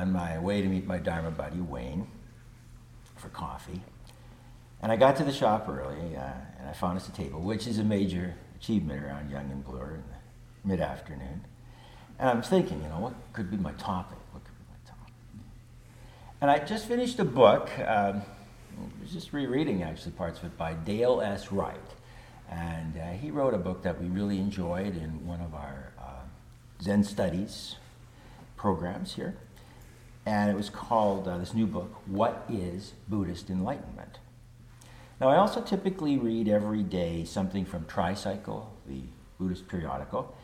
on my way to meet my Dharma buddy, Wayne, for coffee. And I got to the shop early, uh, and I found us a table, which is a major achievement around Yonge and Bloor in the mid afternoon. And I was thinking, you know, what could be my topic? What could be my topic? And I just finished a book, um, I was just rereading actually parts of it by Dale S. Wright. And uh, he wrote a book that we really enjoyed in one of our uh, Zen studies programs here. And it was called, uh, this new book, What is Buddhist Enlightenment? Now, I also typically read every day something from Tricycle, the Buddhist periodical,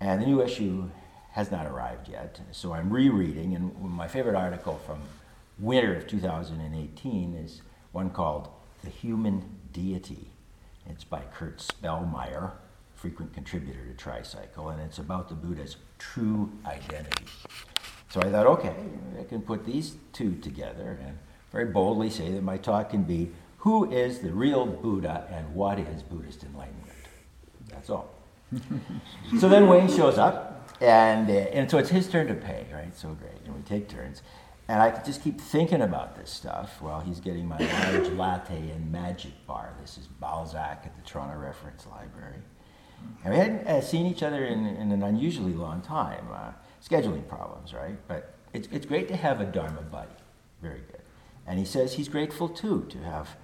and the new issue has not arrived yet. So I'm rereading, and my favorite article from winter of 2018 is one called The Human Deity. It's by Kurt Spellmeyer, frequent contributor to Tricycle, and it's about the Buddha's true identity. So I thought, okay, I can put these two together and very boldly say that my talk can be who is the real Buddha and what is Buddhist enlightenment? That's all. so then Wayne shows up, and, uh, and so it's his turn to pay, right? So great. And we take turns. And I just keep thinking about this stuff while he's getting my large latte and magic bar. This is Balzac at the Toronto Reference Library. And we hadn't uh, seen each other in, in, an unusually long time. Uh, scheduling problems, right? But it's, it's great to have a Dharma buddy. Very good. And he says he's grateful too to have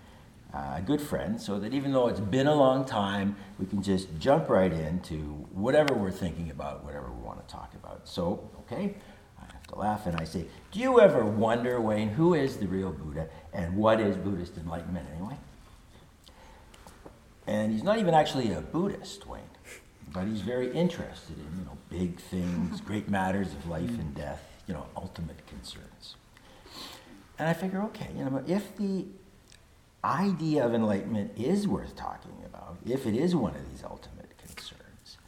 uh, a good friend so that even though it's been a long time, we can just jump right into whatever we're thinking about, whatever we want to talk about. So, okay, I have to laugh and I say, Do you ever wonder, Wayne, who is the real Buddha and what is Buddhist enlightenment anyway? And he's not even actually a Buddhist, Wayne, but he's very interested in, you know, big things, great matters of life and death, you know, ultimate concerns. And I figure, okay, you know, if the idea of enlightenment is worth talking about, if it is one of these ultimate concerns,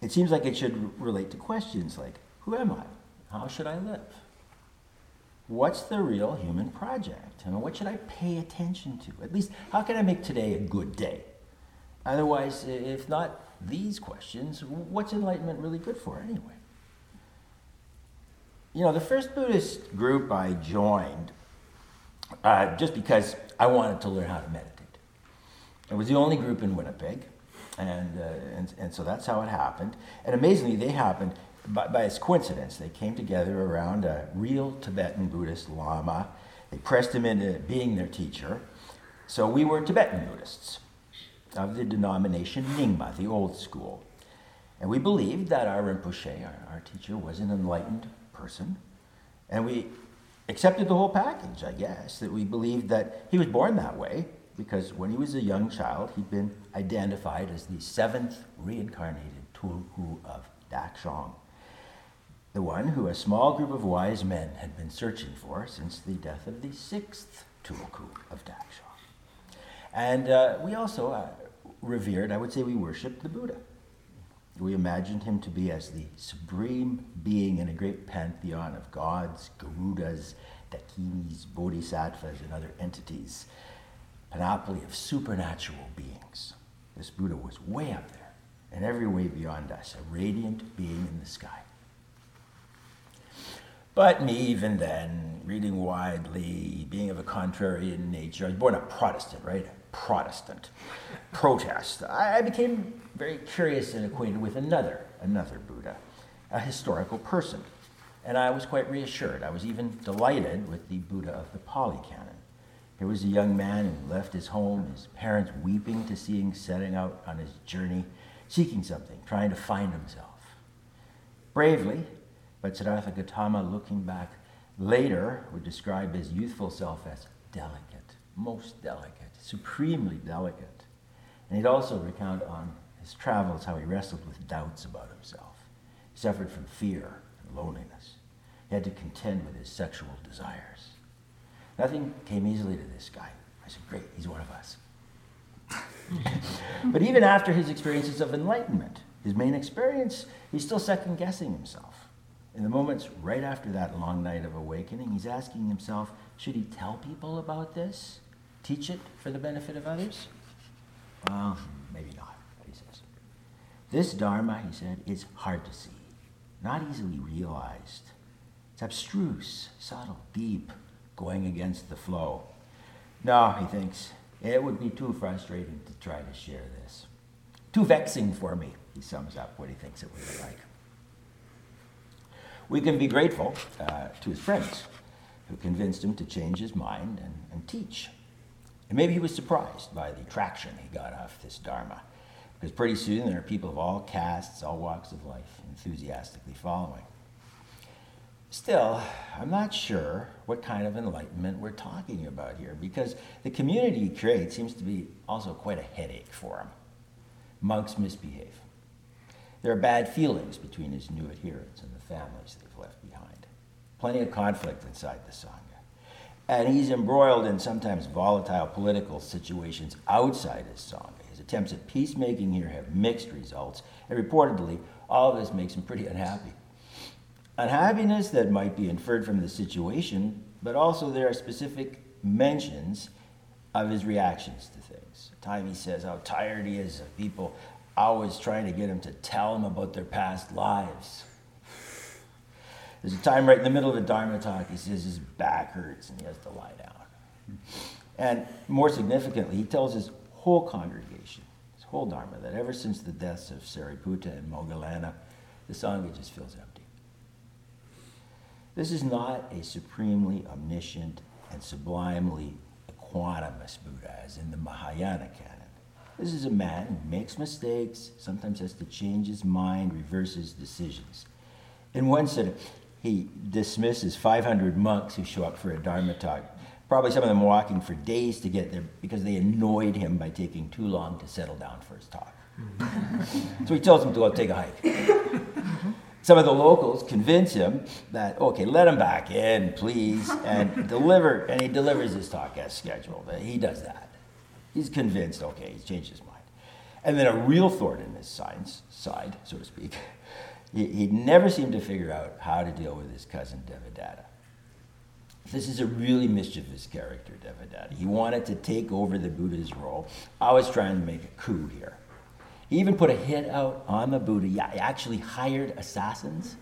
it seems like it should relate to questions like, who am I? How should I live? What's the real human project? And what should I pay attention to? At least, how can I make today a good day? Otherwise, if not these questions, what's enlightenment really good for anyway? You know, the first Buddhist group I joined uh, just because I wanted to learn how to meditate. It was the only group in Winnipeg, and, uh, and, and so that's how it happened. And amazingly, they happened by, by its coincidence, they came together around a real Tibetan Buddhist Lama. They pressed him into being their teacher. So we were Tibetan Buddhists of the denomination Nyingma, the old school. And we believed that our Rinpoche, our, our teacher, was an enlightened person. And we accepted the whole package, I guess, that we believed that he was born that way because when he was a young child, he'd been identified as the seventh reincarnated Tulku of Dakshong the one who a small group of wise men had been searching for since the death of the sixth Tulku of Dakshong. And uh, we also uh, revered, I would say we worshiped the Buddha. We imagined him to be as the supreme being in a great pantheon of gods, Garudas, Dakinis, Bodhisattvas, and other entities, panoply of supernatural beings. This Buddha was way up there, and every way beyond us, a radiant being in the sky. But me, even then, reading widely, being of a contrarian nature, I was born a Protestant, right? Protestant. Protest. I became very curious and acquainted with another, another Buddha, a historical person. And I was quite reassured. I was even delighted with the Buddha of the Pali Canon. Here was a young man who left his home, his parents weeping to see him setting out on his journey, seeking something, trying to find himself. Bravely, but Siddhartha Gautama, looking back later, would describe his youthful self as delicate, most delicate, supremely delicate. And he'd also recount on his travels how he wrestled with doubts about himself. He suffered from fear and loneliness. He had to contend with his sexual desires. Nothing came easily to this guy. I said, Great, he's one of us. but even after his experiences of enlightenment, his main experience, he's still second guessing himself. In the moments right after that long night of awakening, he's asking himself should he tell people about this? Teach it for the benefit of others? Well, maybe not, he says. This Dharma, he said, is hard to see, not easily realized. It's abstruse, subtle, deep, going against the flow. No, he thinks, it would be too frustrating to try to share this. Too vexing for me, he sums up what he thinks it would be like. We can be grateful uh, to his friends who convinced him to change his mind and, and teach. And maybe he was surprised by the traction he got off this Dharma, because pretty soon there are people of all castes, all walks of life, enthusiastically following. Still, I'm not sure what kind of enlightenment we're talking about here because the community he creates seems to be also quite a headache for him. Monks misbehave. There are bad feelings between his new adherents and the families they've left behind. Plenty of conflict inside the Sangha. And he's embroiled in sometimes volatile political situations outside his Sangha. His attempts at peacemaking here have mixed results, and reportedly, all of this makes him pretty unhappy unhappiness that might be inferred from the situation, but also there are specific mentions of his reactions to things. A time he says how tired he is of people always trying to get him to tell him about their past lives. There's a time right in the middle of a Dharma talk, he says his back hurts and he has to lie down. And more significantly, he tells his whole congregation, his whole Dharma, that ever since the deaths of Sariputta and Moggallana, the Sangha just feels empty. This is not a supremely omniscient and sublimely equanimous Buddha, as in the Mahayana canon. This is a man who makes mistakes, sometimes has to change his mind, reverses decisions. In one sentence, he dismisses 500 monks who show up for a Dharma talk, probably some of them walking for days to get there because they annoyed him by taking too long to settle down for his talk. Mm-hmm. so he tells them to go take a hike. Some of the locals convince him that, okay, let him back in, please, and deliver, and he delivers his talk as scheduled. Uh, he does that. He's convinced, okay, he's changed his mind. And then a real thorn in his science, side, so to speak, he, he never seemed to figure out how to deal with his cousin Devadatta. This is a really mischievous character, Devadatta. He wanted to take over the Buddha's role. I was trying to make a coup here. He even put a hit out on the Buddha. He actually hired assassins.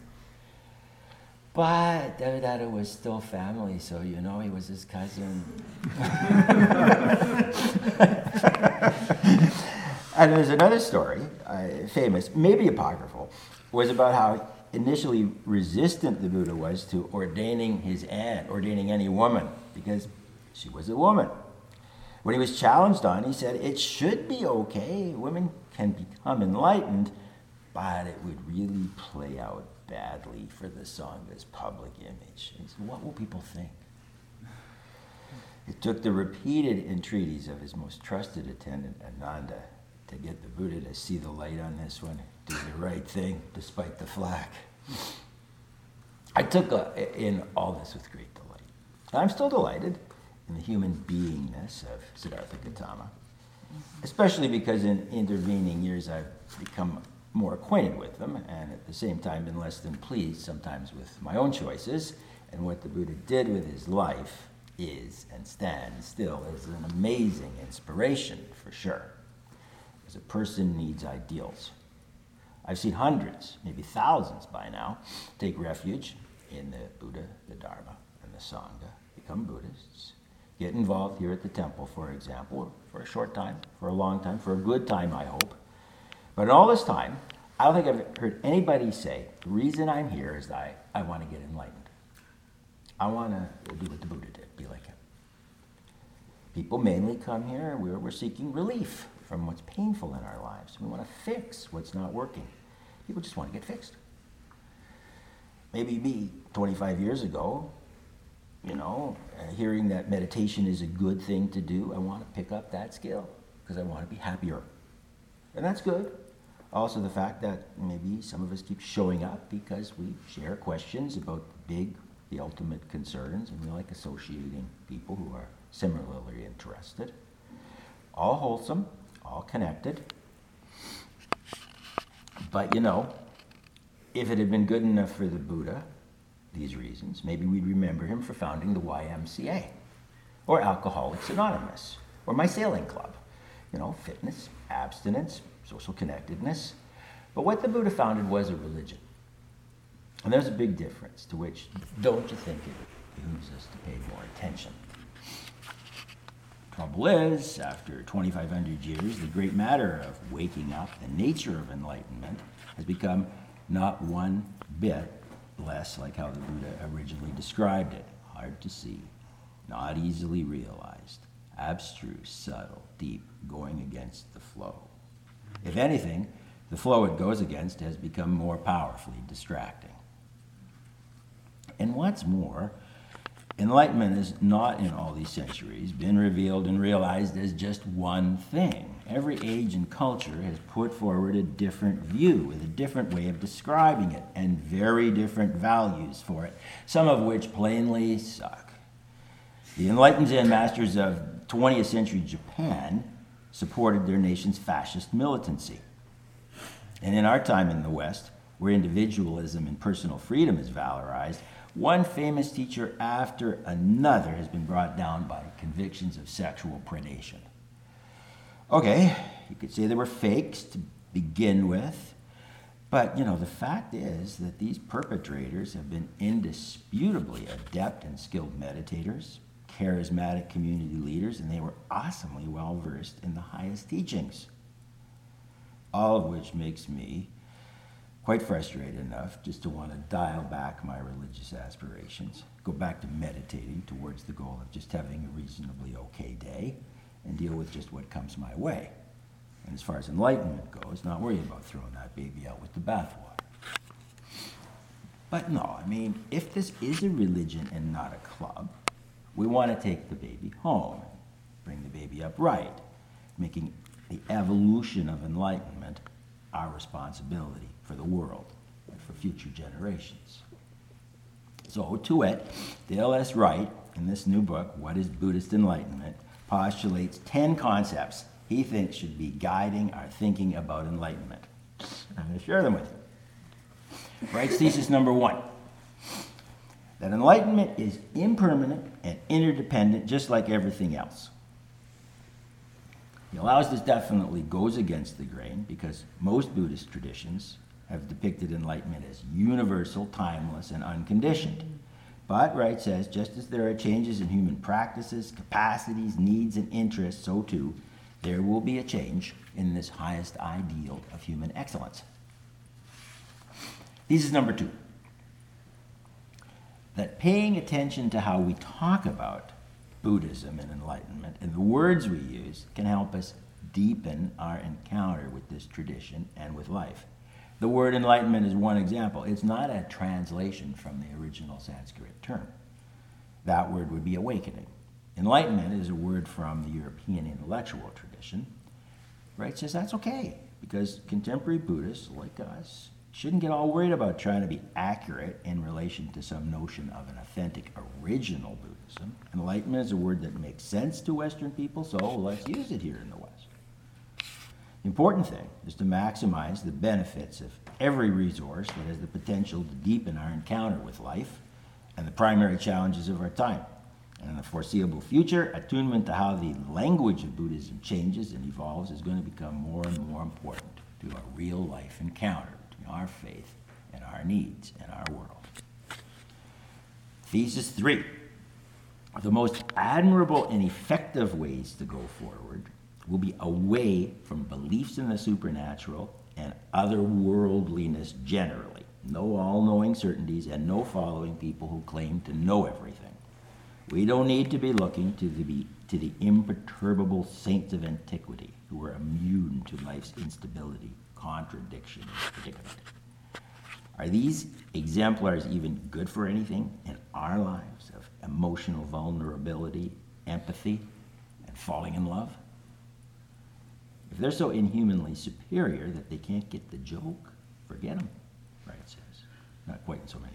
But Devadatta was still family, so you know he was his cousin. and there's another story, uh, famous, maybe apocryphal, was about how initially resistant the Buddha was to ordaining his aunt, ordaining any woman, because she was a woman. When he was challenged on, he said, It should be okay. Women can become enlightened, but it would really play out badly for the Sangha's public image. What will people think? It took the repeated entreaties of his most trusted attendant, Ananda, to get the Buddha to see the light on this one, do the right thing despite the flack. I took a, in all this with great delight. I'm still delighted in the human beingness of Siddhartha Gautama especially because in intervening years I've become more acquainted with them and at the same time been less than pleased sometimes with my own choices and what the Buddha did with his life is and stands still as an amazing inspiration for sure. As a person needs ideals. I've seen hundreds, maybe thousands by now, take refuge in the Buddha, the Dharma, and the Sangha, become Buddhists, get involved here at the temple, for example, for a short time, for a long time, for a good time, I hope. But in all this time, I don't think I've heard anybody say, the reason I'm here is I, I want to get enlightened. I want to do what the Buddha did, be like him. People mainly come here where we're seeking relief from what's painful in our lives. We want to fix what's not working. People just want to get fixed. Maybe me, 25 years ago, you know, uh, hearing that meditation is a good thing to do, I want to pick up that skill because I want to be happier. And that's good. Also, the fact that maybe some of us keep showing up because we share questions about the big, the ultimate concerns, and we like associating people who are similarly interested. All wholesome, all connected. But you know, if it had been good enough for the Buddha, these reasons, maybe we'd remember him for founding the YMCA, or Alcoholics Anonymous, or my sailing club. You know, fitness, abstinence, social connectedness. But what the Buddha founded was a religion. And there's a big difference to which, don't you think it behooves us to pay more attention? Trouble is, after 2,500 years, the great matter of waking up, the nature of enlightenment, has become not one bit less like how the Buddha originally described it hard to see, not easily realized, abstruse, subtle, deep, going against the flow. If anything, the flow it goes against has become more powerfully distracting. And what's more, enlightenment has not in all these centuries been revealed and realized as just one thing. Every age and culture has put forward a different view with a different way of describing it and very different values for it, some of which plainly suck. The enlightened Zen masters of 20th century Japan supported their nation's fascist militancy. And in our time in the West, where individualism and personal freedom is valorized, one famous teacher after another has been brought down by convictions of sexual predation. Okay, you could say they were fakes to begin with, but you know, the fact is that these perpetrators have been indisputably adept and skilled meditators, charismatic community leaders, and they were awesomely well versed in the highest teachings. All of which makes me quite frustrated enough just to want to dial back my religious aspirations, go back to meditating towards the goal of just having a reasonably okay day, and deal with just what comes my way. And as far as enlightenment goes, not worry about throwing that baby out with the bathwater. But no, I mean, if this is a religion and not a club, we want to take the baby home, bring the baby up right, making the evolution of enlightenment our responsibility for the world and for future generations. So, to it, Dale S. Wright, in this new book, What is Buddhist Enlightenment, postulates 10 concepts he thinks should be guiding our thinking about enlightenment. I'm going to share them with you. Wright's thesis number one that enlightenment is impermanent and interdependent, just like everything else. He allows this definitely goes against the grain because most Buddhist traditions have depicted enlightenment as universal, timeless, and unconditioned. But, Wright says, just as there are changes in human practices, capacities, needs, and interests, so too there will be a change in this highest ideal of human excellence. This is number two. That paying attention to how we talk about Buddhism and enlightenment and the words we use can help us deepen our encounter with this tradition and with life. The word enlightenment is one example. It's not a translation from the original Sanskrit term. That word would be awakening. Enlightenment is a word from the European intellectual tradition. Wright says that's okay because contemporary Buddhists like us shouldn't get all worried about trying to be accurate in relation to some notion of an authentic original Buddhism. Enlightenment is a word that makes sense to Western people, so let's use it here in the West. The important thing is to maximize the benefits of every resource that has the potential to deepen our encounter with life and the primary challenges of our time. And in the foreseeable future, attunement to how the language of Buddhism changes and evolves is going to become more and more important to our real life encounter between our faith and our needs and our world. Thesis three the most admirable and effective ways to go forward will be away from beliefs in the supernatural and otherworldliness generally. No all knowing certainties and no following people who claim to know everything. We don't need to be looking to the, to the imperturbable saints of antiquity who were immune to life's instability, contradiction, and predicament. Are these exemplars even good for anything in our lives of emotional vulnerability, empathy, and falling in love? If they're so inhumanly superior that they can't get the joke, forget them, Wright says. Not quite in so many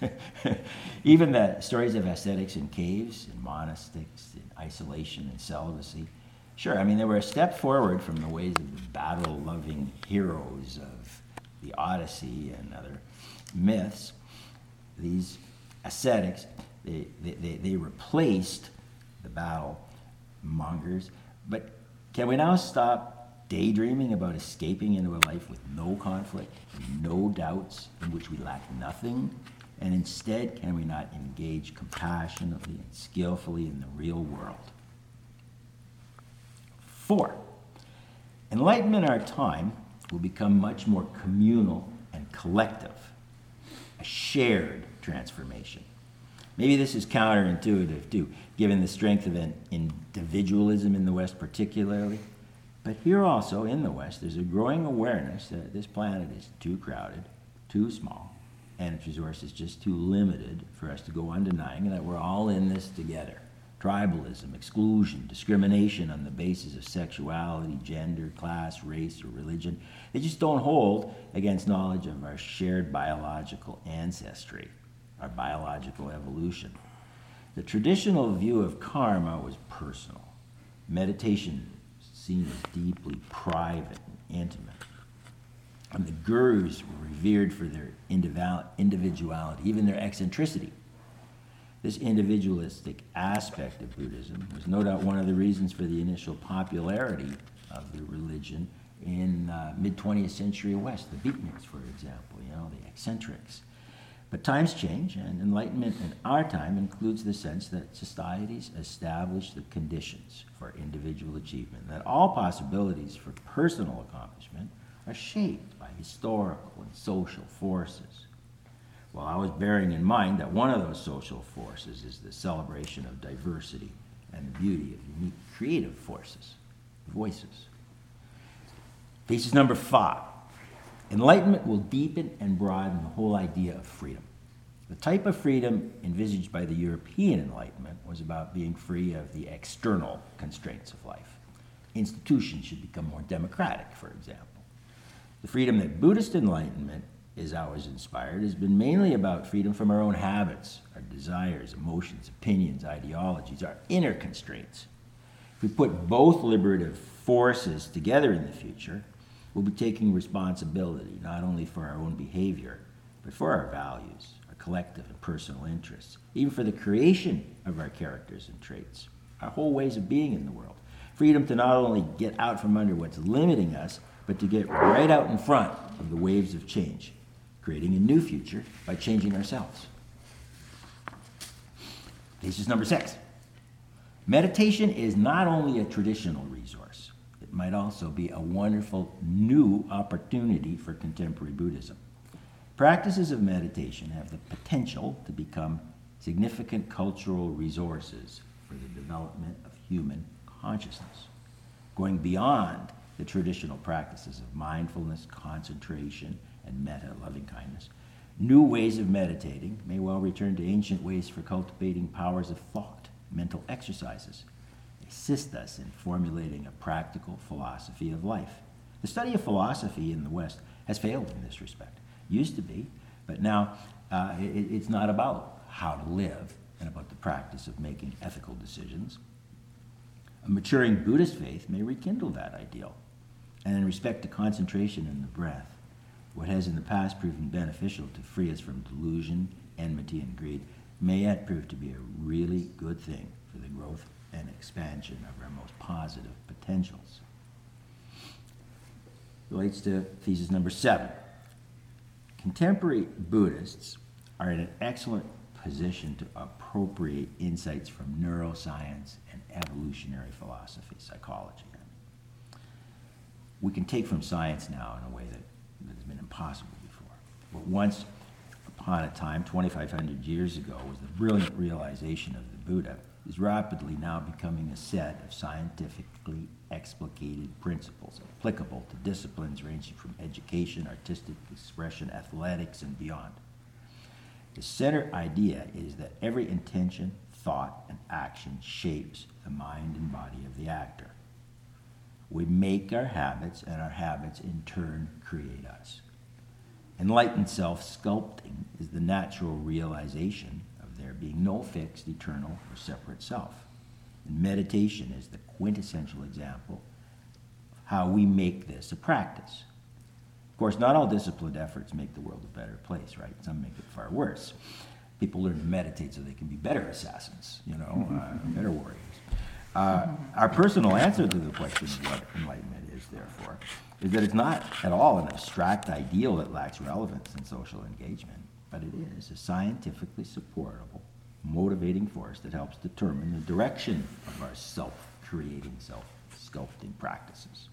words. Even the stories of ascetics in caves, in monastics, in isolation and celibacy, sure, I mean, they were a step forward from the ways of the battle loving heroes of the Odyssey and other myths. These ascetics, they, they, they replaced the battle mongers but can we now stop daydreaming about escaping into a life with no conflict, no doubts, in which we lack nothing? And instead, can we not engage compassionately and skillfully in the real world? Four, enlightenment in our time will become much more communal and collective, a shared transformation. Maybe this is counterintuitive too, given the strength of an individualism in the West, particularly. But here also in the West, there's a growing awareness that this planet is too crowded, too small, and its resources just too limited for us to go on denying that we're all in this together. Tribalism, exclusion, discrimination on the basis of sexuality, gender, class, race, or religion, they just don't hold against knowledge of our shared biological ancestry, our biological evolution. The traditional view of karma was personal. Meditation seen as deeply private and intimate. And the gurus were revered for their individuality, even their eccentricity. This individualistic aspect of Buddhism was no doubt one of the reasons for the initial popularity of the religion in uh, mid 20th century West, the beatniks, for example, you know, the eccentrics. But times change, and enlightenment in our time includes the sense that societies establish the conditions for individual achievement, that all possibilities for personal accomplishment are shaped by historical and social forces. Well, I was bearing in mind that one of those social forces is the celebration of diversity and the beauty of unique creative forces, voices. Thesis number five Enlightenment will deepen and broaden the whole idea of freedom. The type of freedom envisaged by the European Enlightenment was about being free of the external constraints of life. Institutions should become more democratic, for example. The freedom that Buddhist Enlightenment is always inspired has been mainly about freedom from our own habits, our desires, emotions, opinions, ideologies, our inner constraints. If we put both liberative forces together in the future, we'll be taking responsibility not only for our own behavior, but for our values, our collective and personal interests, even for the creation of our characters and traits, our whole ways of being in the world. Freedom to not only get out from under what's limiting us, but to get right out in front of the waves of change, creating a new future by changing ourselves. Thesis number six. Meditation is not only a traditional resource, might also be a wonderful new opportunity for contemporary Buddhism. Practices of meditation have the potential to become significant cultural resources for the development of human consciousness, going beyond the traditional practices of mindfulness, concentration, and metta, loving kindness. New ways of meditating may well return to ancient ways for cultivating powers of thought, mental exercises, assist us in formulating a practical philosophy of life. The study of philosophy in the West has failed in this respect. Used to be, but now uh, it, it's not about how to live and about the practice of making ethical decisions. A maturing Buddhist faith may rekindle that ideal. And in respect to concentration in the breath, what has in the past proven beneficial to free us from delusion, enmity, and greed may yet prove to be a really good thing for the growth and expansion of our most positive potentials. Relates to thesis number seven. Contemporary Buddhists are in an excellent position to appropriate insights from neuroscience and evolutionary philosophy, psychology. We can take from science now in a way that, that has been impossible before. But once upon a time, 2,500 years ago, was the brilliant realization of the Buddha is rapidly now becoming a set of scientifically explicated principles applicable to disciplines ranging from education, artistic expression, athletics, and beyond. The center idea is that every intention, thought, and action shapes the mind and body of the actor. We make our habits, and our habits in turn create us. Enlightened self sculpting is the natural realization being no fixed, eternal, or separate self. And meditation is the quintessential example of how we make this a practice. Of course, not all disciplined efforts make the world a better place, right? Some make it far worse. People learn to meditate so they can be better assassins, you know, uh, better warriors. Uh, our personal answer to the question of what enlightenment is, therefore, is that it's not at all an abstract ideal that lacks relevance in social engagement, but it is a scientifically supportable, motivating force that helps determine the direction of our self creating, self sculpting practices.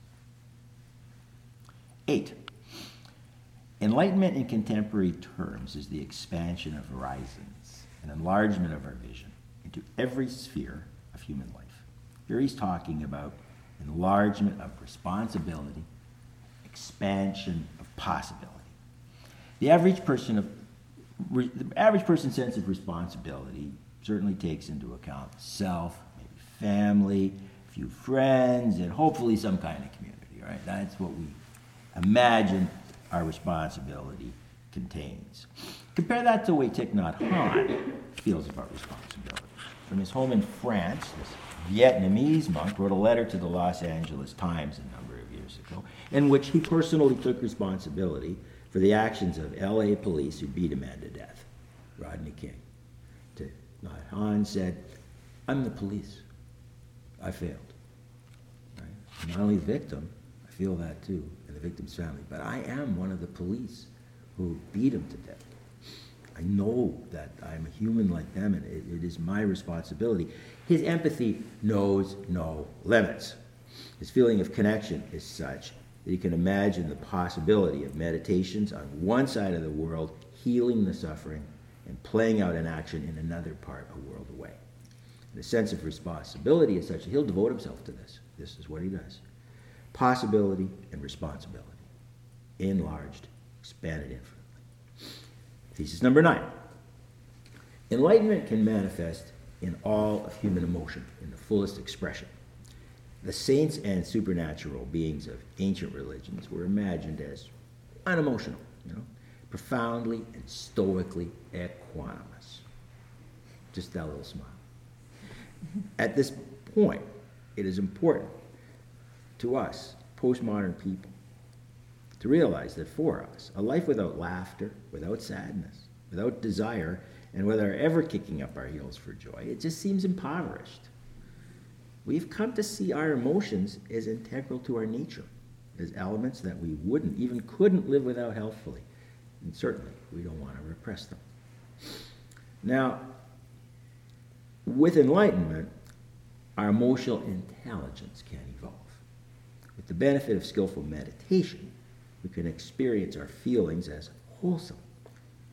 Eight, enlightenment in contemporary terms is the expansion of horizons, an enlargement of our vision into every sphere of human life. Here he's talking about enlargement of responsibility, expansion of possibility. The average person of the average person's sense of responsibility certainly takes into account self, maybe family, a few friends, and hopefully some kind of community, right? That's what we imagine our responsibility contains. Compare that to the way Thich Nhat Hanh feels about responsibility. From his home in France, this Vietnamese monk wrote a letter to the Los Angeles Times a number of years ago, in which he personally took responsibility for the actions of LA police who beat a man to death, Rodney King. To Hanh said, I'm the police. I failed. Right? Not only the victim, I feel that too, and the victim's family, but I am one of the police who beat him to death. I know that I'm a human like them, and it, it is my responsibility. His empathy knows no limits. His feeling of connection is such that he can imagine the possibility of meditations on one side of the world healing the suffering and playing out an action in another part a world away. And the sense of responsibility is such that he'll devote himself to this. This is what he does. Possibility and responsibility, enlarged, expanded infinitely. Thesis number nine. Enlightenment can manifest in all of human emotion in the fullest expression. The saints and supernatural beings of ancient religions were imagined as unemotional, you know, profoundly and stoically equanimous. Just that little smile. At this point, it is important to us, postmodern people, to realize that for us, a life without laughter, without sadness, without desire, and without ever kicking up our heels for joy, it just seems impoverished. We've come to see our emotions as integral to our nature, as elements that we wouldn't, even couldn't live without healthfully. And certainly, we don't want to repress them. Now, with enlightenment, our emotional intelligence can evolve. With the benefit of skillful meditation, we can experience our feelings as wholesome.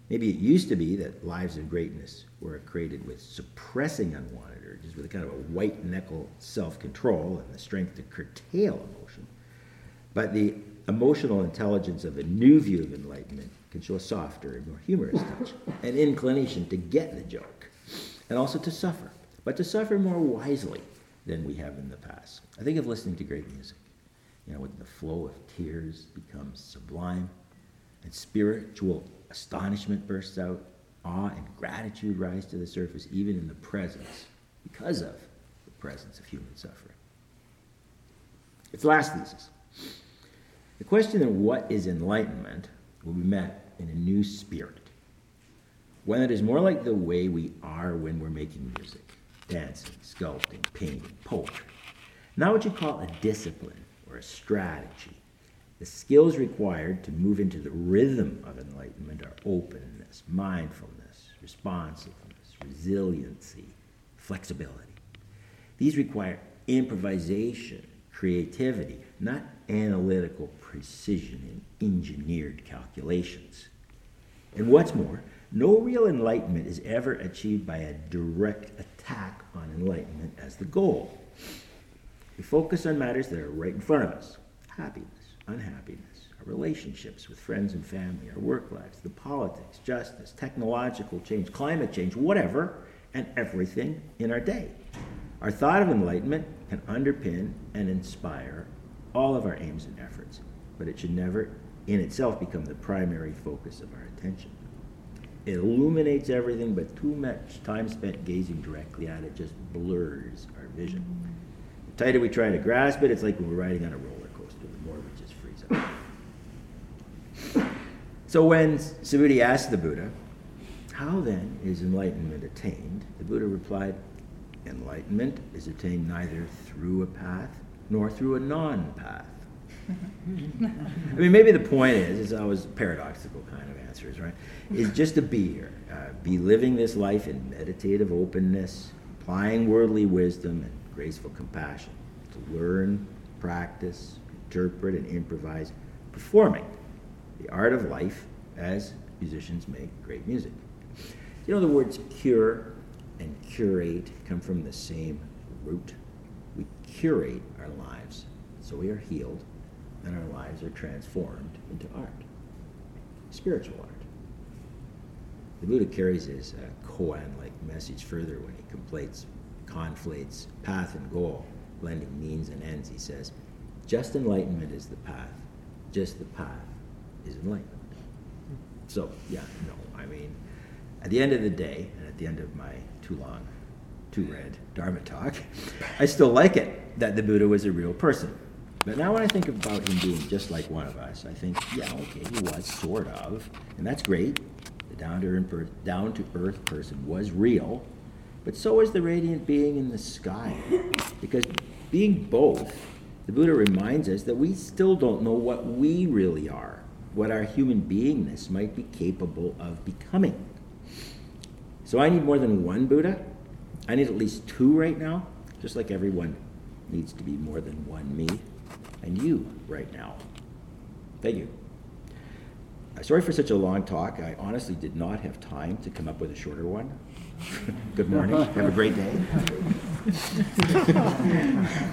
Maybe it used to be that lives of greatness were created with suppressing unwanted urges, with a kind of a white knuckle self control and the strength to curtail emotion. But the emotional intelligence of a new view of enlightenment can show a softer and more humorous touch, an inclination to get the joke, and also to suffer, but to suffer more wisely than we have in the past. I think of listening to great music you know, when the flow of tears becomes sublime and spiritual astonishment bursts out, awe and gratitude rise to the surface, even in the presence, because of the presence of human suffering. Its last thesis. The question of what is enlightenment will be met in a new spirit, one that is more like the way we are when we're making music, dancing, sculpting, painting, poetry. Not what you call a discipline or a strategy. The skills required to move into the rhythm of enlightenment are openness, mindfulness, responsiveness, resiliency, flexibility. These require improvisation, creativity, not analytical precision and engineered calculations. And what's more, no real enlightenment is ever achieved by a direct attack on enlightenment as the goal. We focus on matters that are right in front of us happiness, unhappiness, our relationships with friends and family, our work lives, the politics, justice, technological change, climate change, whatever, and everything in our day. Our thought of enlightenment can underpin and inspire all of our aims and efforts, but it should never in itself become the primary focus of our attention. It illuminates everything, but too much time spent gazing directly at it just blurs our vision The tighter we try to grasp it, it's like when we're riding on a roller coaster. The more we just freeze up. so when Subhuti asked the Buddha, How then is enlightenment attained? The Buddha replied, Enlightenment is attained neither through a path nor through a non path. I mean, maybe the point is, it's always paradoxical kind of answers, right? Is just to be here, uh, be living this life in meditative openness, applying worldly wisdom and graceful compassion, to learn, practice, interpret, and improvise, performing the art of life as musicians make great music. You know, the words cure and curate come from the same root. We curate our lives so we are healed and our lives are transformed into art, spiritual art. The Buddha carries his uh, koan like message further when he conflates path and goal, blending means and ends. He says, Just enlightenment is the path, just the path is enlightenment. So, yeah, no, I mean, at the end of the day, and at the end of my too long, too read Dharma talk, I still like it that the Buddha was a real person. But now when I think about him being just like one of us, I think, yeah, okay, he was sort of, and that's great. The down to down to earth person was real, but so is the radiant being in the sky. Because being both, the Buddha reminds us that we still don't know what we really are, what our human beingness might be capable of becoming. So I need more than one Buddha. I need at least two right now, just like everyone needs to be more than one me and you right now. Thank you. Uh, sorry for such a long talk. I honestly did not have time to come up with a shorter one. Good morning. Have a great day.